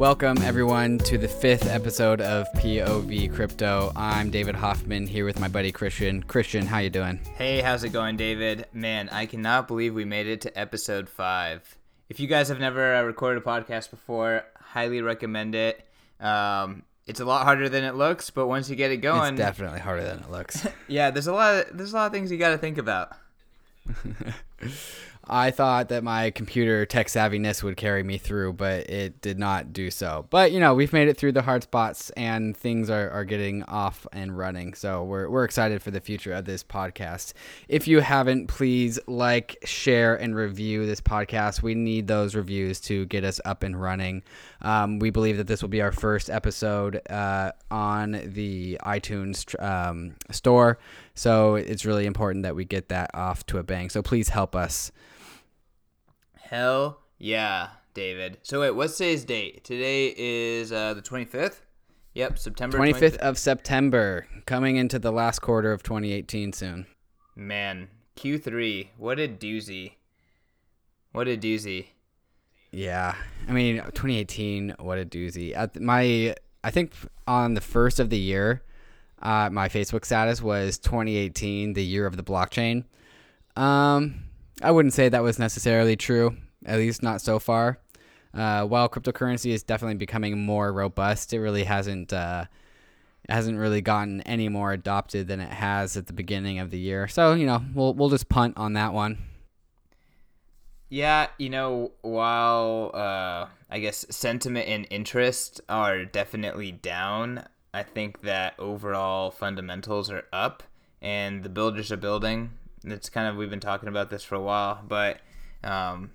Welcome everyone to the fifth episode of POV Crypto. I'm David Hoffman here with my buddy Christian. Christian, how you doing? Hey, how's it going, David? Man, I cannot believe we made it to episode five. If you guys have never uh, recorded a podcast before, highly recommend it. Um, it's a lot harder than it looks, but once you get it going, It's definitely harder than it looks. yeah, there's a lot. Of, there's a lot of things you got to think about. I thought that my computer tech savviness would carry me through, but it did not do so. But you know, we've made it through the hard spots and things are, are getting off and running. So we're, we're excited for the future of this podcast. If you haven't, please like, share, and review this podcast. We need those reviews to get us up and running. Um, we believe that this will be our first episode uh, on the iTunes um, store. So it's really important that we get that off to a bang. So please help us. Hell yeah, David. So wait, what's today's date? Today is uh, the 25th. Yep, September 25th of September, coming into the last quarter of 2018 soon. Man, Q3, what a doozy. What a doozy. Yeah, I mean, 2018, what a doozy. At my, I think on the first of the year, uh, my Facebook status was 2018, the year of the blockchain. Um, I wouldn't say that was necessarily true, at least not so far. Uh, while cryptocurrency is definitely becoming more robust, it really hasn't uh, hasn't really gotten any more adopted than it has at the beginning of the year. So you know, we'll we'll just punt on that one. Yeah, you know, while uh, I guess sentiment and interest are definitely down, I think that overall fundamentals are up, and the builders are building it's kind of we've been talking about this for a while, but um,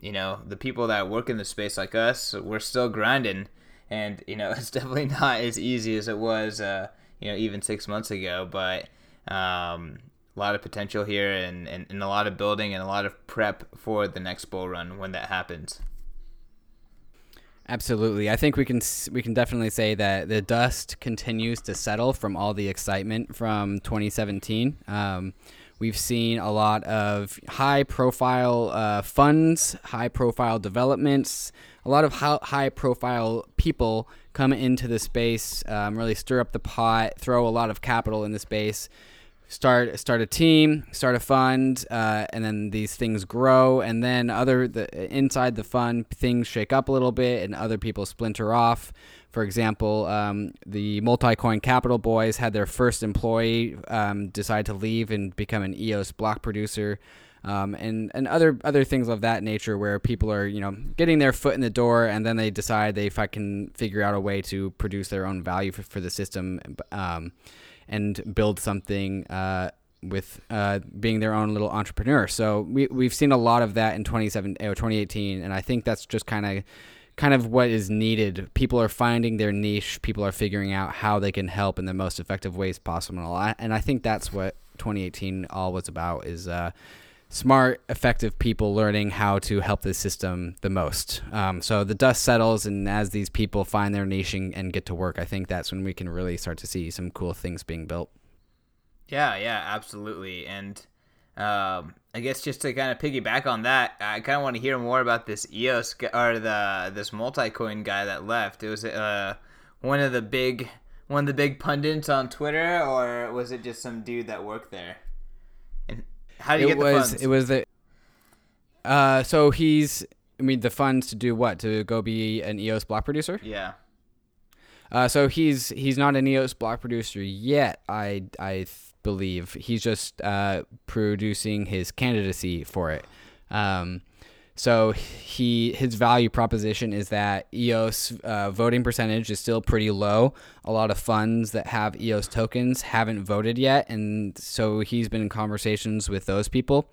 you know, the people that work in the space like us, we're still grinding, and you know, it's definitely not as easy as it was, uh, you know, even six months ago. But um, a lot of potential here, and, and, and a lot of building, and a lot of prep for the next bull run when that happens. Absolutely. I think we can we can definitely say that the dust continues to settle from all the excitement from 2017. Um, We've seen a lot of high profile uh, funds, high profile developments, a lot of high profile people come into the space, um, really stir up the pot, throw a lot of capital in the space. Start start a team, start a fund, uh, and then these things grow. And then other the, inside the fund, things shake up a little bit, and other people splinter off. For example, um, the Multicoin Capital Boys had their first employee um, decide to leave and become an EOS block producer. Um, and and other other things of that nature where people are you know getting their foot in the door and then they decide they if I can figure out a way to produce their own value for, for the system um, and build something uh, with uh, being their own little entrepreneur. So we we've seen a lot of that in 27 or 2018, and I think that's just kind of kind of what is needed. People are finding their niche. People are figuring out how they can help in the most effective ways possible. And I think that's what 2018 all was about is uh, smart, effective people learning how to help the system the most. Um, so the dust settles, and as these people find their niche and get to work, I think that's when we can really start to see some cool things being built. Yeah, yeah, absolutely. And um, I guess just to kind of piggyback on that, I kind of want to hear more about this EOS or the this multi-coin guy that left. It was uh, one of the big one of the big pundits on Twitter, or was it just some dude that worked there? And how do you it get was, the funds? It was the. Uh, so he's. I mean, the funds to do what? To go be an EOS block producer? Yeah. Uh, so he's he's not an EOS block producer yet. I I believe he's just uh, producing his candidacy for it. Um, so he his value proposition is that EOS uh, voting percentage is still pretty low. A lot of funds that have EOS tokens haven't voted yet, and so he's been in conversations with those people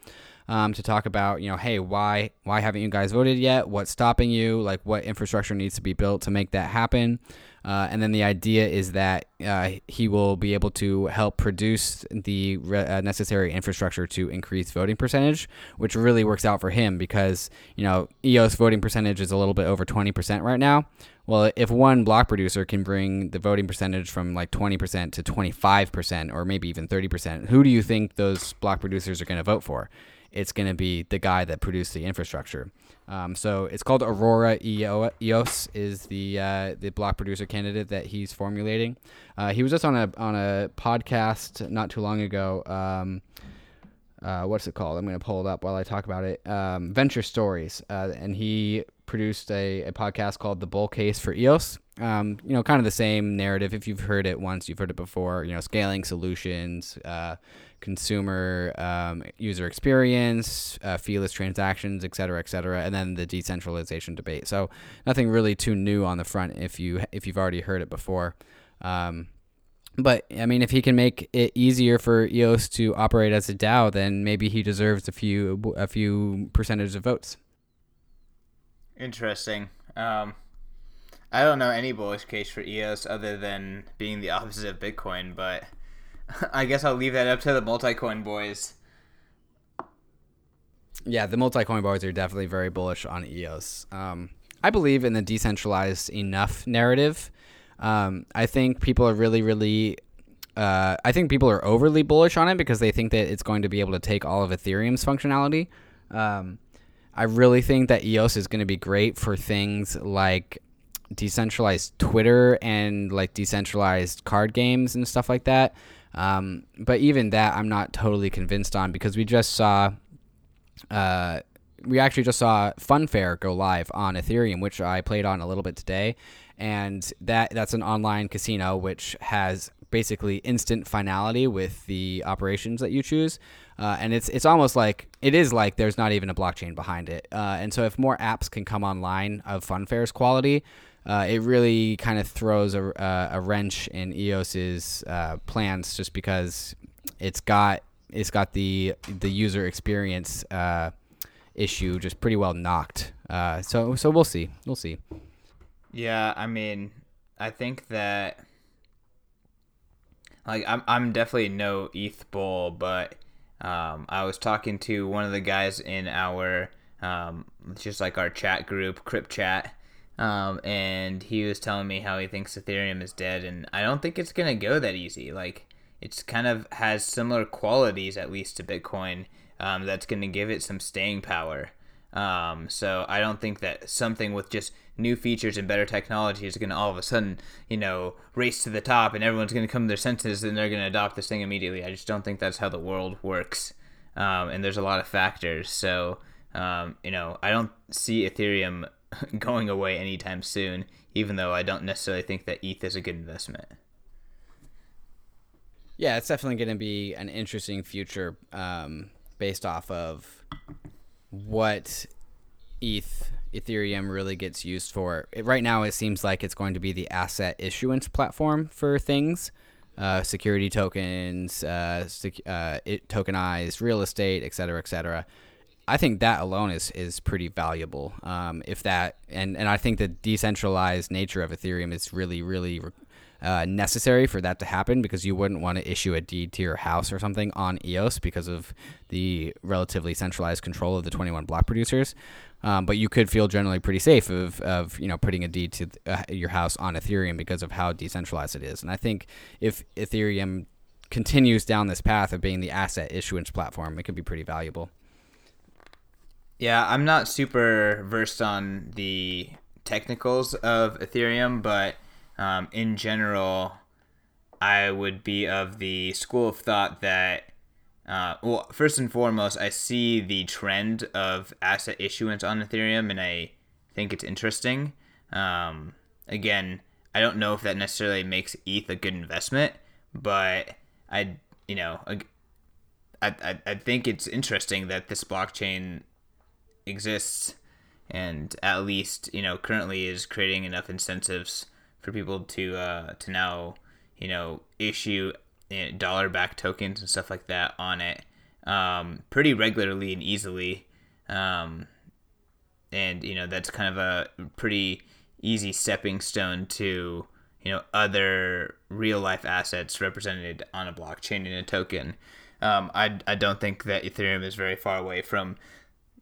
um, to talk about you know hey why why haven't you guys voted yet? What's stopping you? Like what infrastructure needs to be built to make that happen? Uh, and then the idea is that uh, he will be able to help produce the re- uh, necessary infrastructure to increase voting percentage, which really works out for him because you know EOS voting percentage is a little bit over 20% right now. Well, if one block producer can bring the voting percentage from like 20% to 25% or maybe even 30%, who do you think those block producers are going to vote for? It's going to be the guy that produced the infrastructure. Um, so it's called Aurora EOS is the uh, the block producer candidate that he's formulating. Uh, he was just on a on a podcast not too long ago. Um, uh, what's it called? I'm going to pull it up while I talk about it. Um, Venture Stories, uh, and he produced a, a podcast called The Bull Case for EOS. Um, you know, kind of the same narrative. If you've heard it once, you've heard it before. You know, scaling solutions, uh, consumer um, user experience, uh, feeless transactions, et cetera, et cetera, and then the decentralization debate. So nothing really too new on the front if you if you've already heard it before. Um, but I mean, if he can make it easier for EOS to operate as a DAO, then maybe he deserves a few a few percentage of votes. Interesting. Um, I don't know any bullish case for EOS other than being the opposite of Bitcoin, but I guess I'll leave that up to the multi-coin boys. Yeah, the multi-coin boys are definitely very bullish on EOS. Um, I believe in the decentralized enough narrative. Um, I think people are really, really. Uh, I think people are overly bullish on it because they think that it's going to be able to take all of Ethereum's functionality. Um, I really think that EOS is going to be great for things like decentralized Twitter and like decentralized card games and stuff like that. Um, but even that, I'm not totally convinced on because we just saw, uh, we actually just saw Funfair go live on Ethereum, which I played on a little bit today, and that that's an online casino which has basically instant finality with the operations that you choose. Uh, and it's it's almost like it is like there's not even a blockchain behind it. Uh, and so if more apps can come online of Funfair's quality, uh, it really kind of throws a, uh, a wrench in EOS's uh, plans just because it's got it's got the the user experience uh, issue just pretty well knocked. Uh, so so we'll see we'll see. Yeah, I mean, I think that like I'm I'm definitely no ETH bull, but um, I was talking to one of the guys in our um, just like our chat group, Crypt Chat, um, and he was telling me how he thinks Ethereum is dead, and I don't think it's gonna go that easy. Like it's kind of has similar qualities, at least to Bitcoin, um, that's gonna give it some staying power. Um, so I don't think that something with just new features and better technology is going to all of a sudden, you know, race to the top and everyone's going to come to their senses and they're going to adopt this thing immediately. I just don't think that's how the world works. Um, and there's a lot of factors. So, um, you know, I don't see Ethereum going away anytime soon, even though I don't necessarily think that ETH is a good investment. Yeah, it's definitely going to be an interesting future um, based off of what ETH Ethereum really gets used for. It, right now, it seems like it's going to be the asset issuance platform for things, uh, security tokens, uh, sec- uh, it, tokenized real estate, et cetera, et cetera. I think that alone is is pretty valuable. Um, if that and and I think the decentralized nature of Ethereum is really really uh, necessary for that to happen because you wouldn't want to issue a deed to your house or something on EOS because of the relatively centralized control of the 21 block producers. Um, but you could feel generally pretty safe of, of you know putting a deed to uh, your house on Ethereum because of how decentralized it is. And I think if Ethereum continues down this path of being the asset issuance platform, it could be pretty valuable. Yeah, I'm not super versed on the technicals of Ethereum, but um, in general, I would be of the school of thought that, uh, well, first and foremost, I see the trend of asset issuance on Ethereum, and I think it's interesting. Um, again, I don't know if that necessarily makes ETH a good investment, but I, you know, I, I, I think it's interesting that this blockchain exists and at least you know currently is creating enough incentives for people to uh, to now you know issue you know, dollar back tokens and stuff like that on it um, pretty regularly and easily. Um, and you know that's kind of a pretty easy stepping stone to you know other real life assets represented on a blockchain in a token. Um, I, I don't think that ethereum is very far away from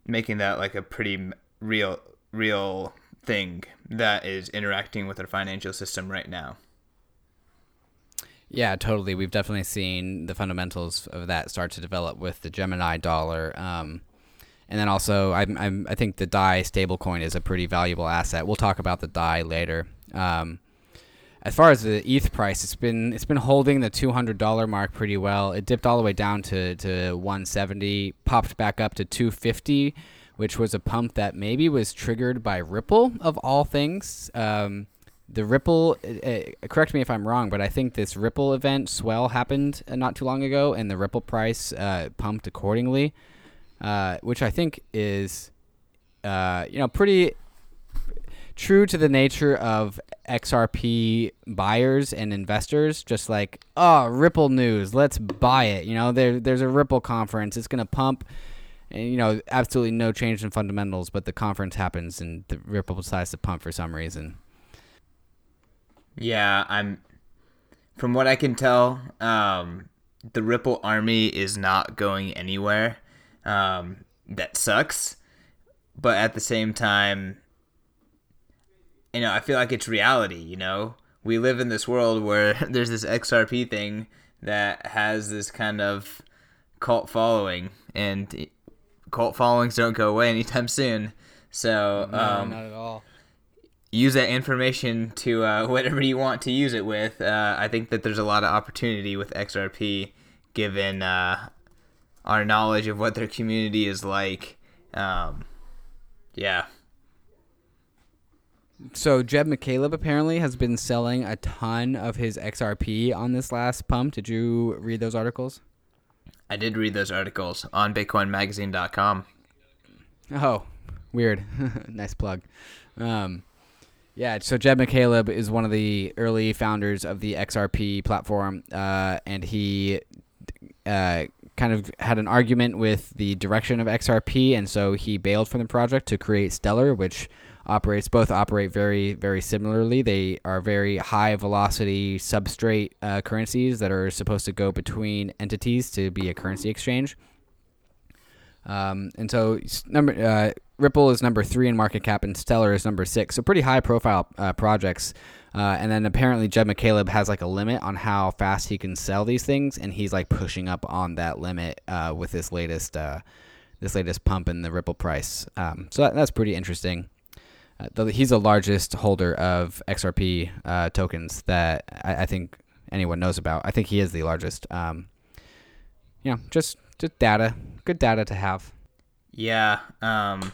making that like a pretty real real thing that is interacting with our financial system right now. Yeah, totally. We've definitely seen the fundamentals of that start to develop with the Gemini dollar. Um, and then also, I'm, I'm, i think the DAI stablecoin is a pretty valuable asset. We'll talk about the DAI later. Um, as far as the ETH price, it's been it's been holding the two hundred dollar mark pretty well. It dipped all the way down to, to one seventy, popped back up to two fifty, which was a pump that maybe was triggered by Ripple of all things. Um, the Ripple, uh, correct me if I'm wrong, but I think this Ripple event swell happened uh, not too long ago, and the Ripple price uh, pumped accordingly, uh, which I think is, uh, you know, pretty true to the nature of XRP buyers and investors. Just like, oh, Ripple news, let's buy it. You know, there there's a Ripple conference, it's gonna pump. And, you know, absolutely no change in fundamentals, but the conference happens and the Ripple decides to pump for some reason. Yeah, I'm. From what I can tell, um, the Ripple army is not going anywhere. Um, that sucks, but at the same time, you know, I feel like it's reality. You know, we live in this world where there's this XRP thing that has this kind of cult following, and cult followings don't go away anytime soon. So, no, um, not at all use that information to uh, whatever you want to use it with. Uh, I think that there's a lot of opportunity with XRP given uh, our knowledge of what their community is like. Um, yeah. So Jed McCaleb apparently has been selling a ton of his XRP on this last pump. Did you read those articles? I did read those articles on BitcoinMagazine.com. Oh, weird. nice plug. Um, yeah, so Jed McCaleb is one of the early founders of the XRP platform, uh, and he uh, kind of had an argument with the direction of XRP, and so he bailed from the project to create Stellar, which operates both operate very very similarly. They are very high velocity substrate uh, currencies that are supposed to go between entities to be a currency exchange. Um, and so number uh, Ripple is number three in market cap, and Stellar is number six. So pretty high profile uh, projects. Uh, and then apparently Jed McCaleb has like a limit on how fast he can sell these things, and he's like pushing up on that limit uh, with this latest uh, this latest pump in the Ripple price. Um, so that, that's pretty interesting. Uh, he's the largest holder of XRP uh, tokens that I, I, think anyone knows about. I think he is the largest. Um, you know, just just data, good data to have. Yeah. Um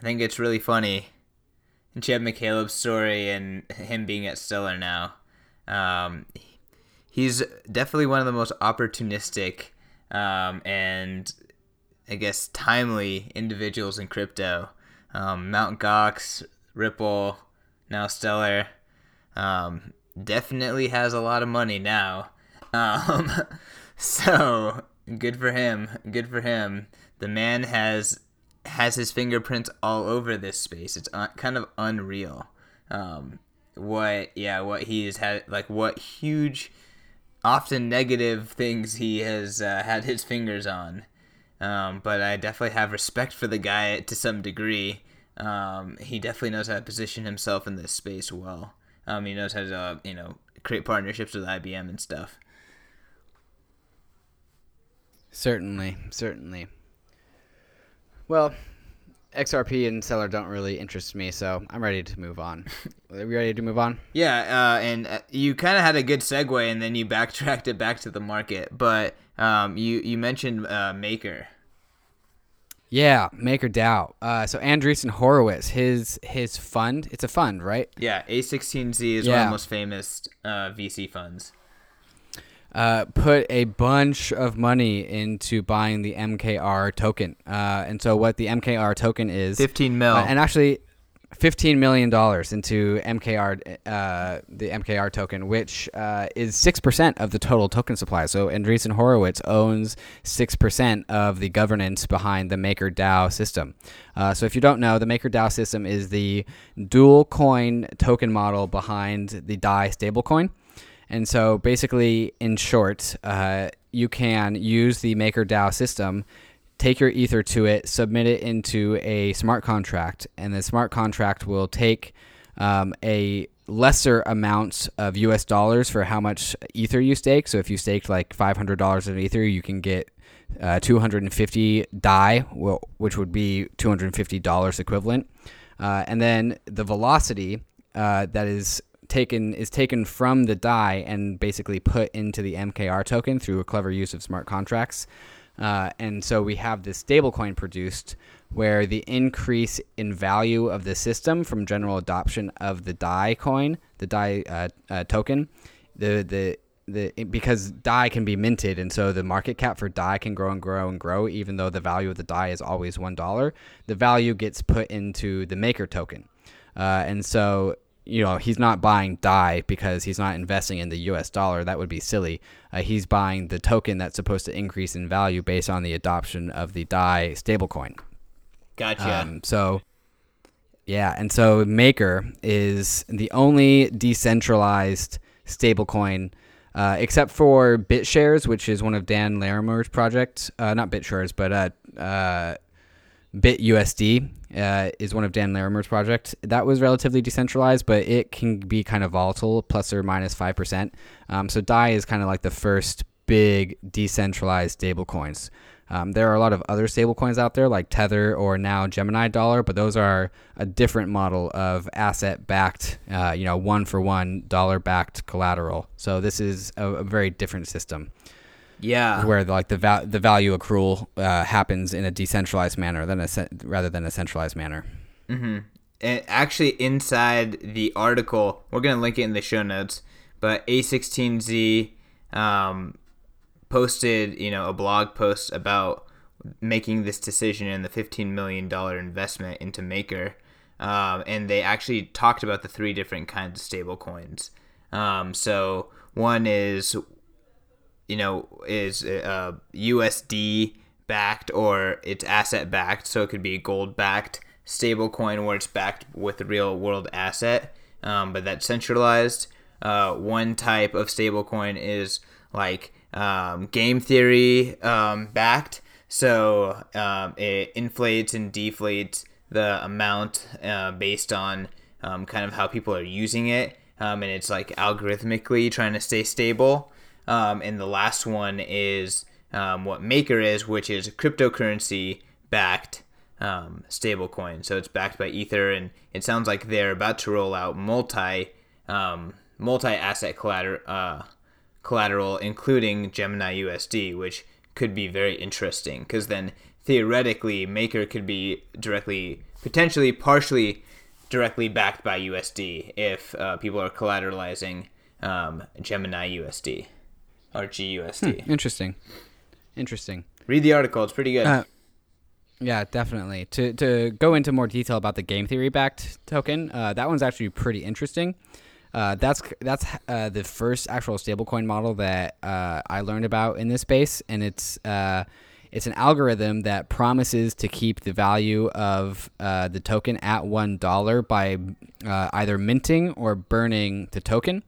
I think it's really funny. Jed McCaleb's story and him being at Stellar now. Um, he's definitely one of the most opportunistic um, and I guess timely individuals in crypto. Um, Mount Gox, Ripple, now Stellar. Um, definitely has a lot of money now. Um, so good for him. Good for him. The man has has his fingerprints all over this space. It's un- kind of unreal. Um, what yeah, what he has had like what huge, often negative things he has uh, had his fingers on. Um, but I definitely have respect for the guy to some degree. Um, he definitely knows how to position himself in this space well. Um, he knows how to uh, you know create partnerships with IBM and stuff. Certainly, certainly. Well, XRP and Stellar don't really interest me, so I'm ready to move on. Are we ready to move on? Yeah, uh, and uh, you kind of had a good segue, and then you backtracked it back to the market. But um, you you mentioned uh, Maker. Yeah, MakerDAO. Uh, so Andreessen Horowitz, his his fund, it's a fund, right? Yeah, A16Z is yeah. one of the most famous uh, VC funds uh, put a bunch of money into buying the MKR token. Uh, and so what the MKR token is 15 mil. Uh, and actually 15 million dollars into MKR uh, the MKR token, which uh, is 6% of the total token supply. So Andreessen Horowitz owns 6% of the governance behind the MakerDAO system. Uh, so if you don't know, the MakerDAO system is the dual coin token model behind the DAI stablecoin. And so, basically, in short, uh, you can use the MakerDAO system, take your Ether to it, submit it into a smart contract, and the smart contract will take um, a lesser amount of US dollars for how much Ether you stake. So if you staked like $500 in Ether, you can get uh, 250 DAI, which would be $250 equivalent. Uh, and then the velocity uh, that is taken is taken from the DAI and basically put into the MKR token through a clever use of smart contracts. Uh, and so we have this stablecoin produced where the increase in value of the system from general adoption of the DAI coin, the DAI uh, uh, token, the the the because DAI can be minted, and so the market cap for DAI can grow and grow and grow, even though the value of the DAI is always one dollar. The value gets put into the Maker token, uh, and so you know he's not buying DAI because he's not investing in the U.S. dollar. That would be silly. Uh, he's buying the token that's supposed to increase in value based on the adoption of the DAI stablecoin. Gotcha. Um, so, yeah, and so Maker is the only decentralized stablecoin, uh, except for BitShares, which is one of Dan Larimer's projects. Uh, not BitShares, but uh, uh, BitUSD uh, is one of Dan Larimer's projects. That was relatively decentralized, but it can be kind of volatile, plus or minus minus five percent. Um, so Dai is kind of like the first big decentralized stablecoins. Um, there are a lot of other stablecoins out there like Tether or now Gemini Dollar, but those are a different model of asset-backed, uh, you know, one-for-one dollar-backed collateral. So this is a, a very different system. Yeah, where like the va- the value accrual uh, happens in a decentralized manner than a ce- rather than a centralized manner. Mm-hmm. And actually, inside the article, we're gonna link it in the show notes. But A16Z um, posted, you know, a blog post about making this decision and the $15 million investment into Maker. Um, and they actually talked about the three different kinds of stable coins. Um, so one is, you know, is uh, USD backed or it's asset backed. So it could be gold backed stablecoin where it's backed with a real world asset, um, but that's centralized. Uh, one type of stablecoin is like um, game theory um, backed. So um, it inflates and deflates the amount uh, based on um, kind of how people are using it. Um, and it's like algorithmically trying to stay stable. Um, and the last one is what Maker is, which is cryptocurrency backed um, stablecoin. So it's backed by Ether, and it sounds like they're about to roll out multi multi asset collateral. Uh, collateral, including Gemini USD, which could be very interesting because then theoretically Maker could be directly, potentially, partially directly backed by USD if uh, people are collateralizing um, Gemini USD or GUSD. Hmm, interesting. Interesting. Read the article; it's pretty good. Uh, yeah, definitely. To to go into more detail about the game theory backed token, uh, that one's actually pretty interesting. Uh, that's that's uh, the first actual stablecoin model that uh, I learned about in this space, and it's uh, it's an algorithm that promises to keep the value of uh, the token at one dollar by uh, either minting or burning the token.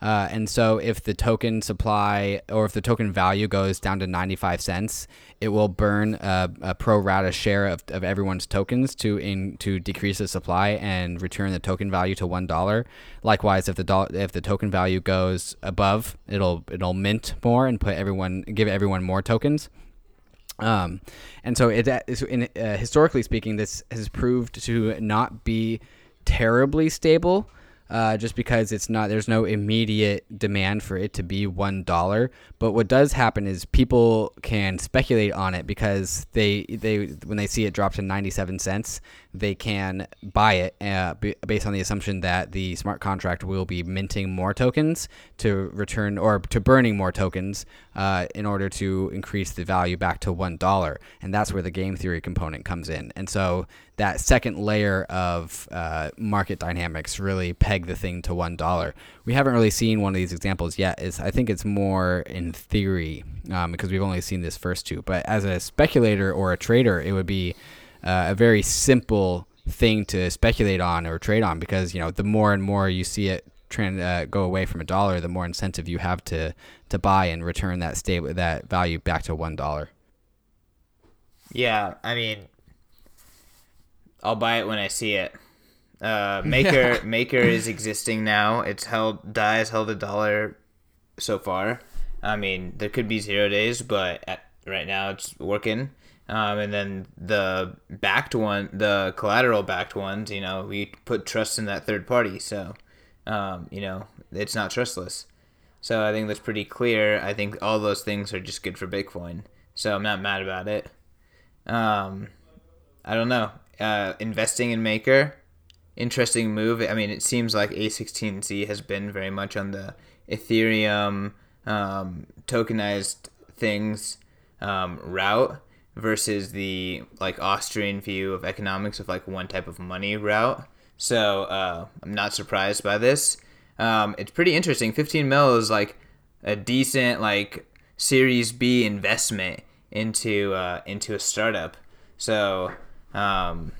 Uh, and so, if the token supply or if the token value goes down to 95 cents, it will burn a, a pro rata share of, of everyone's tokens to in to decrease the supply and return the token value to one dollar. Likewise, if the do- if the token value goes above, it'll it'll mint more and put everyone give everyone more tokens. Um, and so it, in, uh, historically speaking, this has proved to not be terribly stable uh, just because it's not there's no immediate demand for it to be one dollar. But what does happen is people can speculate on it because they they when they see it drop to 97 cents, they can buy it uh, based on the assumption that the smart contract will be minting more tokens to return or to burning more tokens uh, in order to increase the value back to one dollar, and that's where the game theory component comes in. And so that second layer of uh, market dynamics really peg the thing to one dollar. We haven't really seen one of these examples yet. Is I think it's more in theory um, because we've only seen this first two. But as a speculator or a trader, it would be uh, a very simple thing to speculate on or trade on because you know the more and more you see it trend uh, go away from a dollar, the more incentive you have to to buy and return that stable that value back to one dollar. Yeah, I mean, I'll buy it when I see it. Uh, Maker yeah. Maker is existing now. It's held Dai has held a dollar so far. I mean, there could be zero days, but at, right now it's working. Um, and then the backed one, the collateral backed ones, you know, we put trust in that third party. So, um, you know, it's not trustless. So I think that's pretty clear. I think all those things are just good for Bitcoin. So I'm not mad about it. Um, I don't know. Uh, investing in Maker, interesting move. I mean, it seems like A16Z has been very much on the Ethereum um, tokenized things um, route versus the like Austrian view of economics of like one type of money route. So uh, I'm not surprised by this. Um, it's pretty interesting. 15 mil is like a decent like Series B investment into uh, into a startup. So um,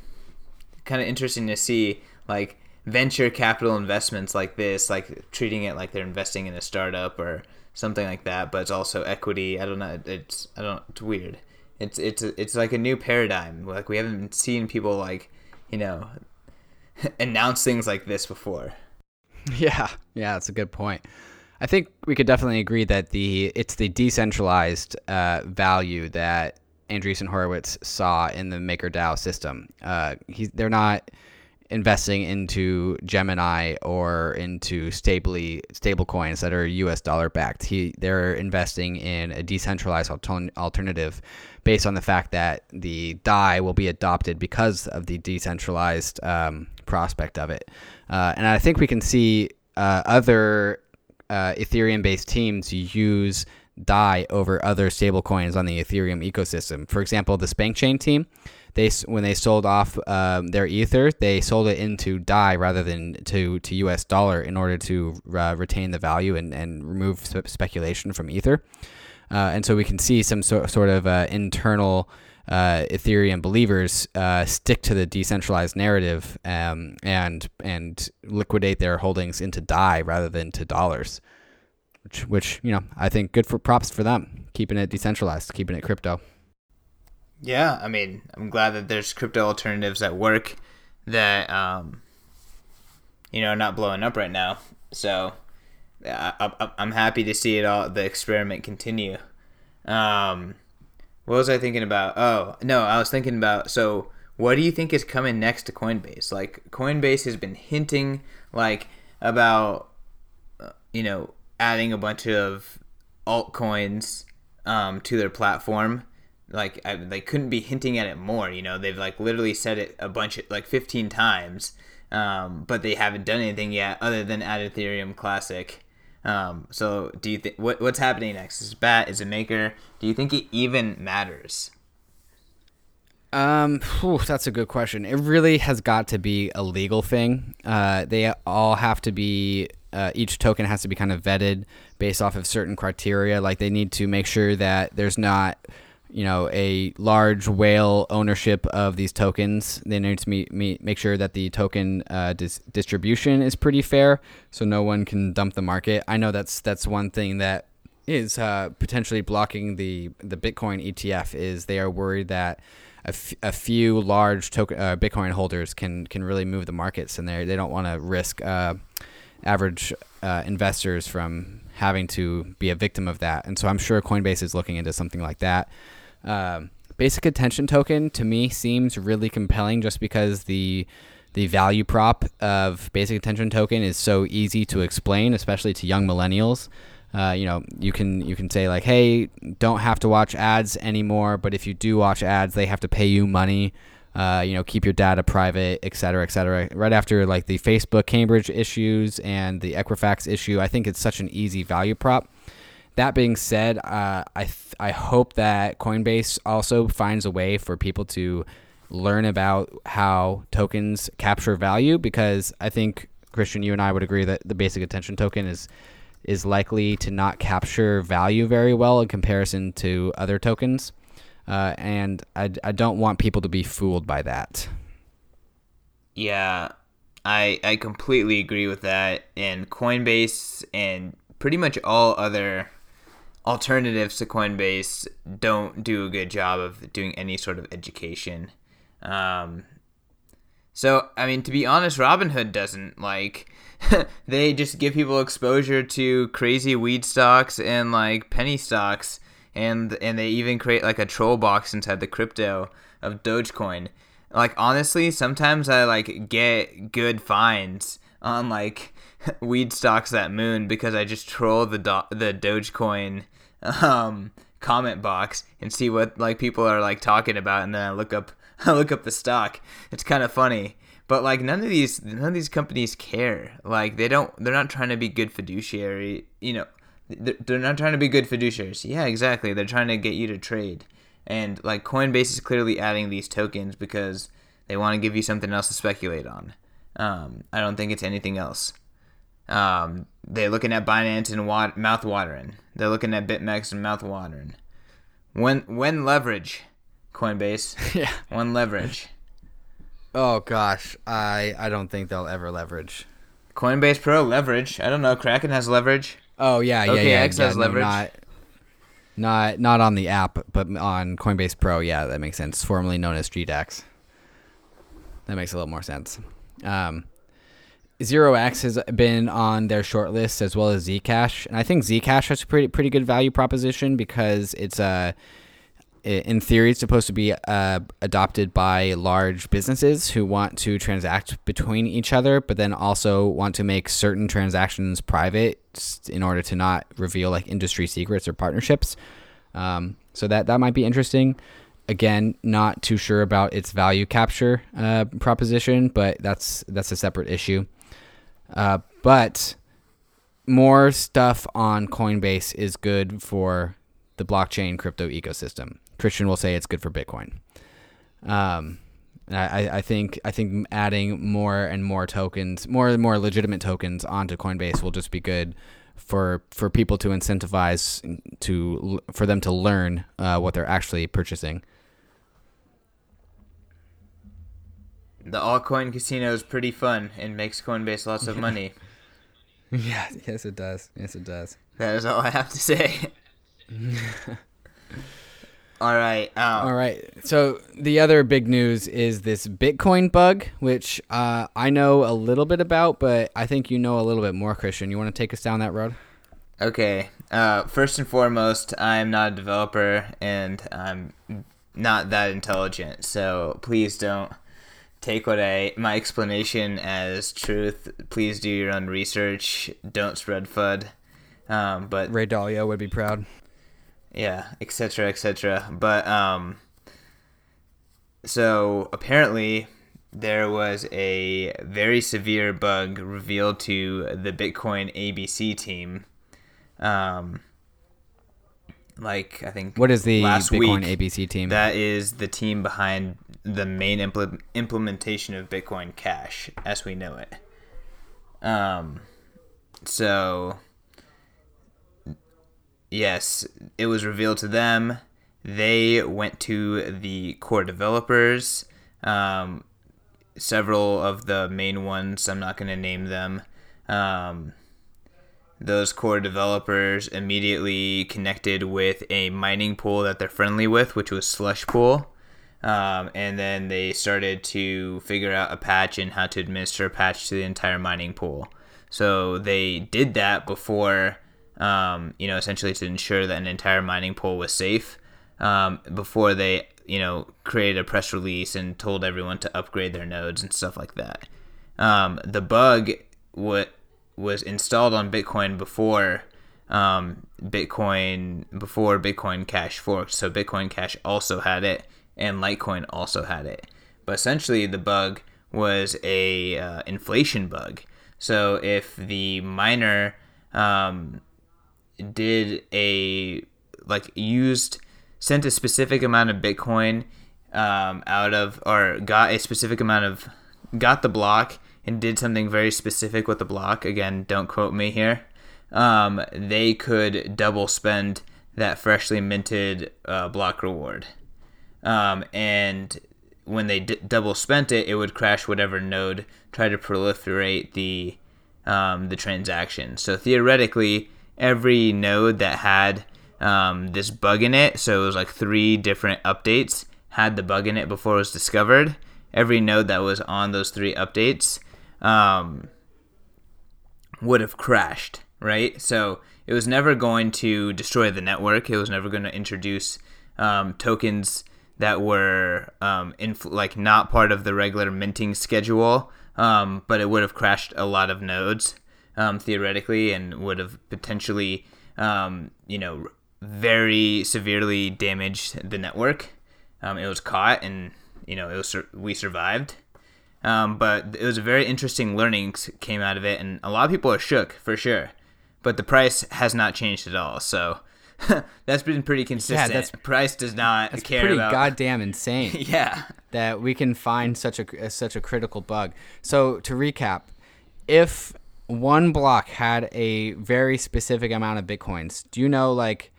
kind of interesting to see like venture capital investments like this, like treating it like they're investing in a startup or something like that. But it's also equity. I don't know. It's I don't. It's weird. It's it's it's like a new paradigm. Like we haven't seen people like you know announce things like this before. Yeah, yeah, that's a good point. I think we could definitely agree that the it's the decentralized uh, value that Andreessen Horowitz saw in the MakerDAO system. Uh, he's they're not investing into Gemini or into stably stable coins that are U.S. dollar backed. He they're investing in a decentralized alternative based on the fact that the DAI will be adopted because of the decentralized um, prospect of it. Uh, and I think we can see uh, other uh, Ethereum based teams use DAI over other stablecoins on the Ethereum ecosystem. For example, the Spank Chain team they when they sold off um, their ether, they sold it into DAI rather than to, to US dollar in order to uh, retain the value and, and remove speculation from ether. Uh, and so we can see some so, sort of uh, internal uh, Ethereum believers uh, stick to the decentralized narrative um, and and liquidate their holdings into DAI rather than to dollars, which which you know I think good for props for them keeping it decentralized, keeping it crypto. Yeah, I mean, I'm glad that there's crypto alternatives that work that um, you know, not blowing up right now. So I, am happy to see it all the experiment continue. Um, what was I thinking about? Oh no, I was thinking about so. What do you think is coming next to Coinbase? Like Coinbase has been hinting like about uh, you know adding a bunch of altcoins um, to their platform like I, they couldn't be hinting at it more. You know, they've like literally said it a bunch of like 15 times, um, but they haven't done anything yet other than add Ethereum Classic. Um, so do you think what what's happening next? Is Bat is a maker? Do you think it even matters? Um, whew, that's a good question. It really has got to be a legal thing. Uh, they all have to be. Uh, each token has to be kind of vetted based off of certain criteria. Like they need to make sure that there's not you know a large whale ownership of these tokens. They need to meet, meet, make sure that the token uh, dis- distribution is pretty fair, so no one can dump the market. I know that's that's one thing that is uh, potentially blocking the the Bitcoin ETF. Is they are worried that a, f- a few large token uh, Bitcoin holders can can really move the markets, and they they don't want to risk uh, average uh, investors from having to be a victim of that. And so I'm sure Coinbase is looking into something like that. Um, basic attention token to me seems really compelling just because the the value prop of basic attention token is so easy to explain, especially to young millennials. Uh, you know, you can you can say like, hey, don't have to watch ads anymore, but if you do watch ads, they have to pay you money. Uh, you know, keep your data private, et cetera, et cetera. Right after like the Facebook Cambridge issues and the Equifax issue, I think it's such an easy value prop. That being said, uh, I th- I hope that Coinbase also finds a way for people to learn about how tokens capture value because I think Christian, you and I would agree that the basic attention token is is likely to not capture value very well in comparison to other tokens, uh, and I, I don't want people to be fooled by that. Yeah, I I completely agree with that. And Coinbase and pretty much all other alternatives to Coinbase don't do a good job of doing any sort of education. Um, So, I mean, to be honest, Robinhood doesn't like. they just give people exposure to crazy weed stocks and like penny stocks, and and they even create like a troll box inside the crypto of Dogecoin. Like honestly, sometimes I like get good finds on like weed stocks that moon because I just troll the do- the Dogecoin um, comment box and see what like people are like talking about, and then I look up I look up the stock. It's kind of funny, but like none of these none of these companies care. Like they don't they're not trying to be good fiduciary. You know, they're not trying to be good fiduciaries. Yeah, exactly. They're trying to get you to trade. And like Coinbase is clearly adding these tokens because they want to give you something else to speculate on. Um, I don't think it's anything else. Um, they're looking at Binance and wa- mouth watering. They're looking at BitMEX and mouth watering. When when leverage, Coinbase. yeah. When leverage. Oh gosh, I I don't think they'll ever leverage. Coinbase Pro leverage. I don't know. Kraken has leverage. Oh yeah, yeah, yeah. OKEx yeah, has no, leverage. not, not not on the app, but on Coinbase Pro. Yeah, that makes sense. Formerly known as GDAX. That makes a little more sense. Um, Zero X has been on their short list as well as Zcash, and I think Zcash has a pretty pretty good value proposition because it's a in theory, it's supposed to be uh, adopted by large businesses who want to transact between each other, but then also want to make certain transactions private in order to not reveal like industry secrets or partnerships. Um, so that that might be interesting. Again, not too sure about its value capture uh, proposition, but that's that's a separate issue. Uh, but more stuff on Coinbase is good for the blockchain crypto ecosystem. Christian will say it's good for Bitcoin. Um, I, I think I think adding more and more tokens, more and more legitimate tokens onto Coinbase will just be good for for people to incentivize to for them to learn uh, what they're actually purchasing. The altcoin casino is pretty fun and makes Coinbase lots of money. yeah, yes it does. Yes it does. That is all I have to say. All right. Um, All right. So the other big news is this Bitcoin bug, which uh, I know a little bit about, but I think you know a little bit more, Christian. You want to take us down that road? Okay. Uh, first and foremost, I'm not a developer and I'm not that intelligent, so please don't take what I my explanation as truth. Please do your own research. Don't spread FUD. Um, but Ray Dalio would be proud yeah, etc., etc. But um, so apparently there was a very severe bug revealed to the Bitcoin ABC team. Um, like I think what is the last Bitcoin week, ABC team? That is the team behind the main impl- implementation of Bitcoin Cash as we know it. Um, so yes, it was revealed to them. They went to the core developers. Um, several of the main ones, I'm not going to name them. Um, those core developers immediately connected with a mining pool that they're friendly with, which was Slush Pool. Um, and then they started to figure out a patch and how to administer a patch to the entire mining pool. So they did that before um, you know, essentially to ensure that an entire mining pool was safe um, before they, you know, created a press release and told everyone to upgrade their nodes and stuff like that. Um, the bug what was installed on Bitcoin before um, Bitcoin before Bitcoin Cash forked, so Bitcoin Cash also had it and Litecoin also had it. But essentially, the bug was a uh, inflation bug. So if the miner um, did a like used sent a specific amount of Bitcoin um, out of or got a specific amount of got the block and did something very specific with the block. Again, don't quote me here. Um, they could double spend that freshly minted uh, block reward. Um, and when they d- double spent it, it would crash whatever node tried to proliferate the um, the transaction. So theoretically, every node that had um, this bug in it, so it was like three different updates, had the bug in it before it was discovered. every node that was on those three updates um, would have crashed, right? So it was never going to destroy the network. It was never going to introduce um, tokens that were um, like not part of the regular minting schedule, um, but it would have crashed a lot of nodes um, theoretically and would have potentially, um, you know, very severely damaged the network. Um, it was caught, and you know, it was we survived. Um, but it was a very interesting learnings came out of it, and a lot of people are shook for sure. But the price has not changed at all, so that's been pretty consistent. Yeah, that's price does not that's care pretty about. goddamn insane. yeah, that we can find such a such a critical bug. So to recap, if one block had a very specific amount of bitcoins, do you know like?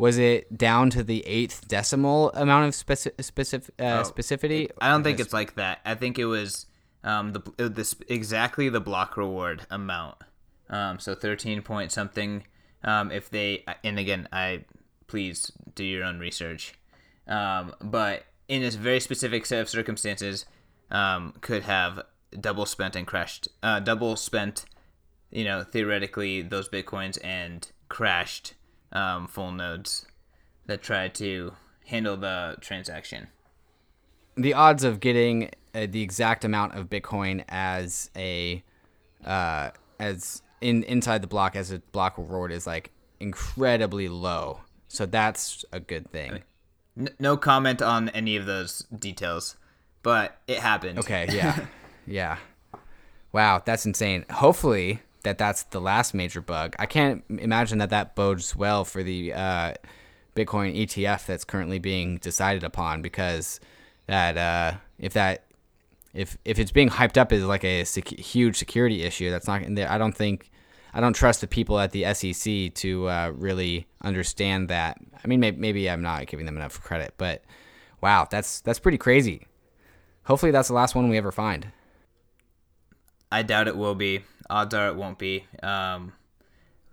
was it down to the eighth decimal amount of speci- specific uh, oh, specificity? I don't think it's like that. I think it was um, the this exactly the block reward amount. Um, so thirteen point something. Um, if they and again, I please do your own research. Um, but in this very specific set of circumstances, um, could have double spent and crashed. Uh, double spent, you know, theoretically those bitcoins and crashed um, full nodes that try to handle the transaction. The odds of getting uh, the exact amount of Bitcoin as a uh, as in inside the block as a block reward is like incredibly low. So that's a good thing. no comment on any of those details, but it happened. Okay, yeah. yeah. Wow, that's insane. Hopefully, that that's the last major bug. I can't imagine that that bodes well for the uh, Bitcoin ETF that's currently being decided upon because that uh, if that if if it's being hyped up as like a sec- huge security issue, that's not. I don't think I don't trust the people at the SEC to uh, really understand that. I mean, maybe, maybe I'm not giving them enough credit, but wow, that's that's pretty crazy. Hopefully, that's the last one we ever find. I doubt it will be. Odds are it won't be. Um,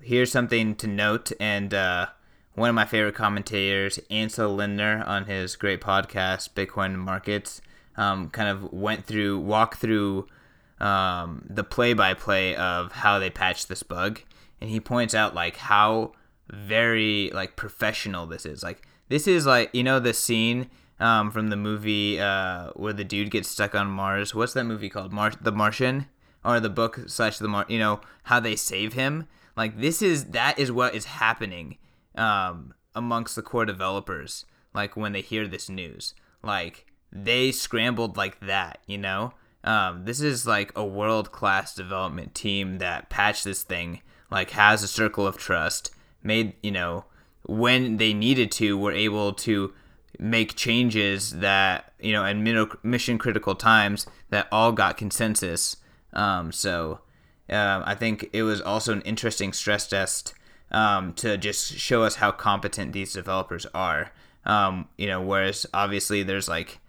here's something to note, and uh, one of my favorite commentators, Ansel Lindner, on his great podcast, Bitcoin Markets, um, kind of went through, walked through um, the play-by-play of how they patched this bug, and he points out like how very like professional this is. Like this is like you know the scene um, from the movie uh, where the dude gets stuck on Mars. What's that movie called? Mar- the Martian or the book slash the Mar, you know, how they save him. Like this is that is what is happening um, amongst the core developers. Like when they hear this news, like they scrambled like that, you know. Um, this is like a world class development team that patched this thing, like has a circle of trust, made you know when they needed to, were able to make changes that you know in mission critical times that all got consensus um, so um, I think it was also an interesting stress test um, to just show us how competent these developers are. Um, you know, whereas obviously there's like,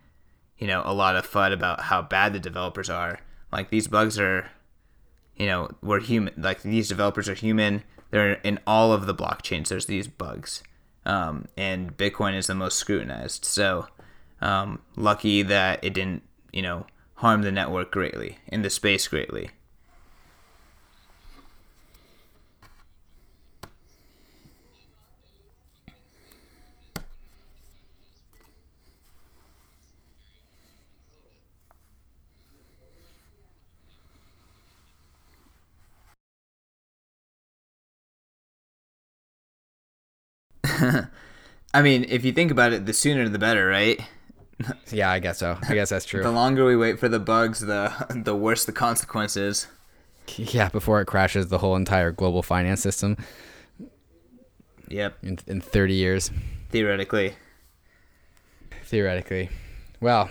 you know, a lot of FUD about how bad the developers are. Like these bugs are, you know, we're human. Like these developers are human. They're in all of the blockchains. There's these bugs, um, and Bitcoin is the most scrutinized. So um, lucky that it didn't, you know, harm the network greatly, in the space greatly. I mean, if you think about it, the sooner the better, right? yeah, I guess so. I guess that's true. the longer we wait for the bugs, the the worse the consequences. Yeah, before it crashes the whole entire global finance system. Yep. In in 30 years. Theoretically. Theoretically. Well,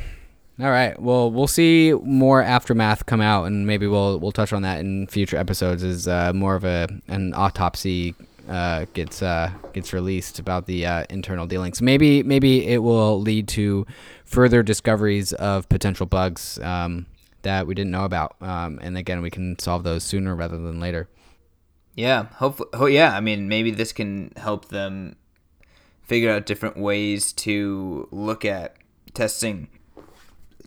all right. Well, we'll see more aftermath come out, and maybe we'll we'll touch on that in future episodes. As uh, more of a an autopsy uh, gets uh, gets released about the uh, internal dealings. Maybe maybe it will lead to further discoveries of potential bugs um, that we didn't know about, um, and again we can solve those sooner rather than later. Yeah, hopefully. Oh, yeah. I mean, maybe this can help them figure out different ways to look at testing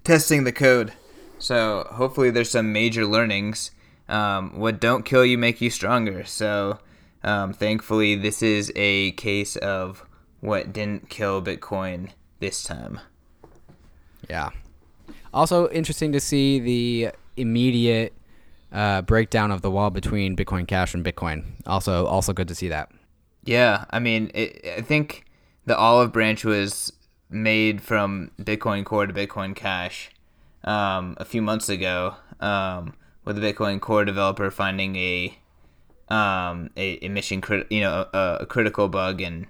testing the code. So hopefully there's some major learnings. Um, what don't kill you make you stronger. So um, thankfully this is a case of what didn't kill Bitcoin this time. Yeah. Also interesting to see the immediate uh, breakdown of the wall between Bitcoin Cash and Bitcoin. Also, also good to see that. Yeah, I mean, it, I think the olive branch was made from Bitcoin Core to Bitcoin Cash um, a few months ago, um, with the Bitcoin Core developer finding a um, a, a mission crit- you know a, a, critical bug and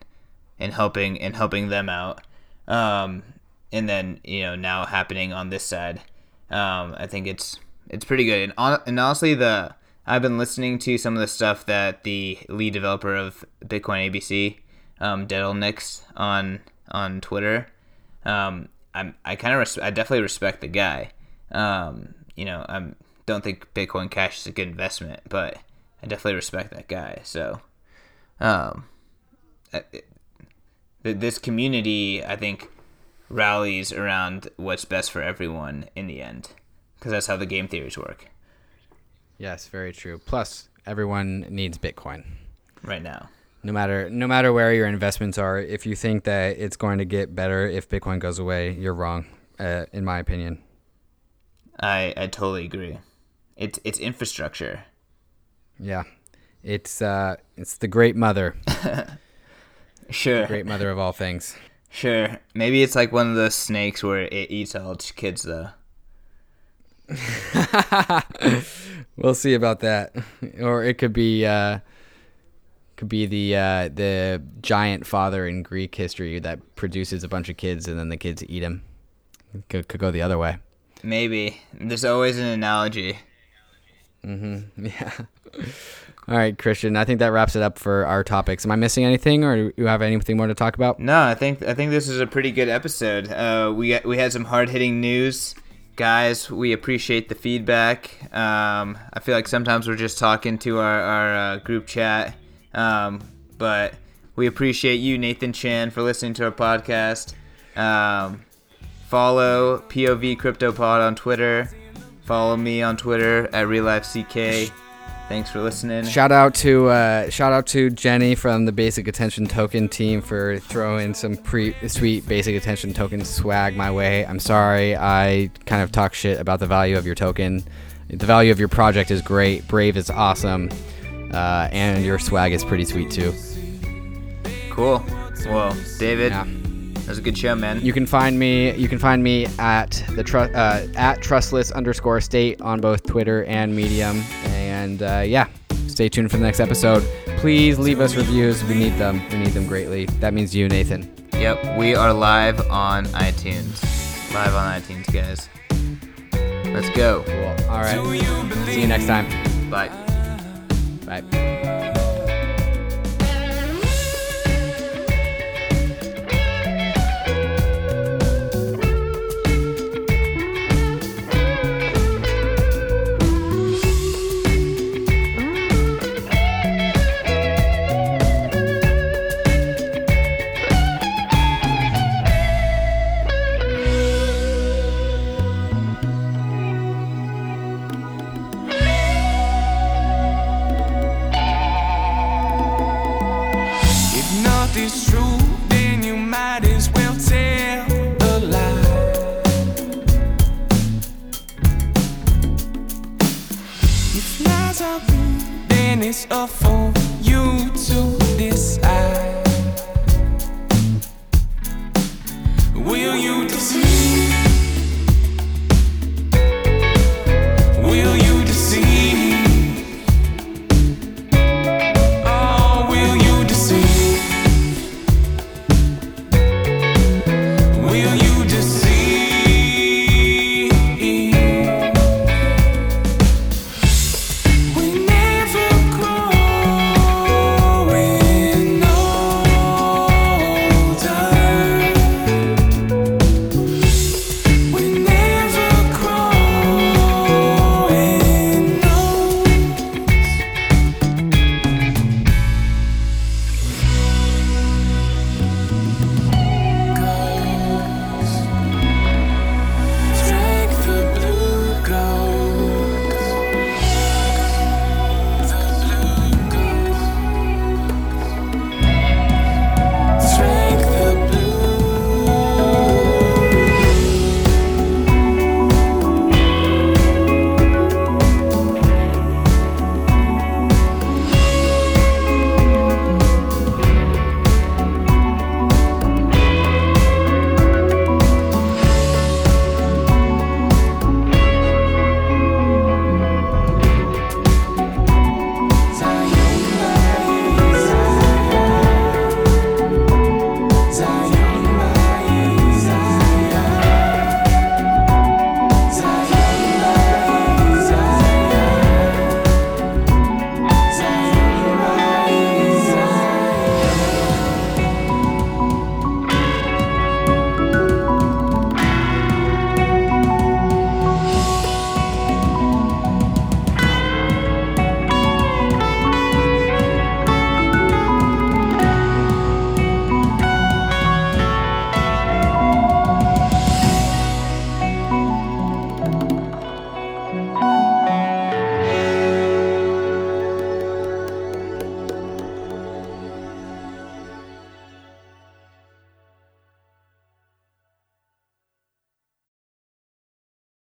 and helping and helping them out, um, and then you know now happening on this side. Um, I think it's it's pretty good, and, on, and honestly the I've been listening to some of the stuff that the lead developer of Bitcoin ABC, um, Nix on on Twitter. Um, I'm I kind of res- I definitely respect the guy. Um, you know, I don't think Bitcoin Cash is a good investment, but I definitely respect that guy. So, um, it, this community, I think, rallies around what's best for everyone in the end, because that's how the game theories work. Yes, very true. Plus, everyone needs Bitcoin right now no matter no matter where your investments are if you think that it's going to get better if bitcoin goes away you're wrong uh, in my opinion i i totally agree it's it's infrastructure yeah it's uh it's the great mother sure great mother of all things sure maybe it's like one of those snakes where it eats all its kids though we'll see about that or it could be uh could be the uh, the giant father in Greek history that produces a bunch of kids and then the kids eat him. Could, could go the other way. Maybe there's always an analogy. Mm-hmm. Yeah. All right, Christian. I think that wraps it up for our topics. Am I missing anything, or do you have anything more to talk about? No, I think I think this is a pretty good episode. Uh, we we had some hard hitting news, guys. We appreciate the feedback. Um, I feel like sometimes we're just talking to our our uh, group chat um, but we appreciate you, Nathan Chan, for listening to our podcast. Um, follow POV CryptoPod on Twitter. Follow me on Twitter at RealLifeCK. Thanks for listening. Shout out to uh, shout out to Jenny from the Basic Attention Token team for throwing some pre sweet Basic Attention Token swag my way. I'm sorry I kind of talk shit about the value of your token. The value of your project is great. Brave is awesome. Uh, and your swag is pretty sweet too. Cool. Well, David, yeah. That was a good show, man. You can find me. You can find me at the tr- uh, at trustless underscore state on both Twitter and Medium. And uh, yeah, stay tuned for the next episode. Please leave us reviews. We need them. We need them greatly. That means you, Nathan. Yep, we are live on iTunes. Live on iTunes, guys. Let's go. Cool. All right. See you next time. Bye. Bye.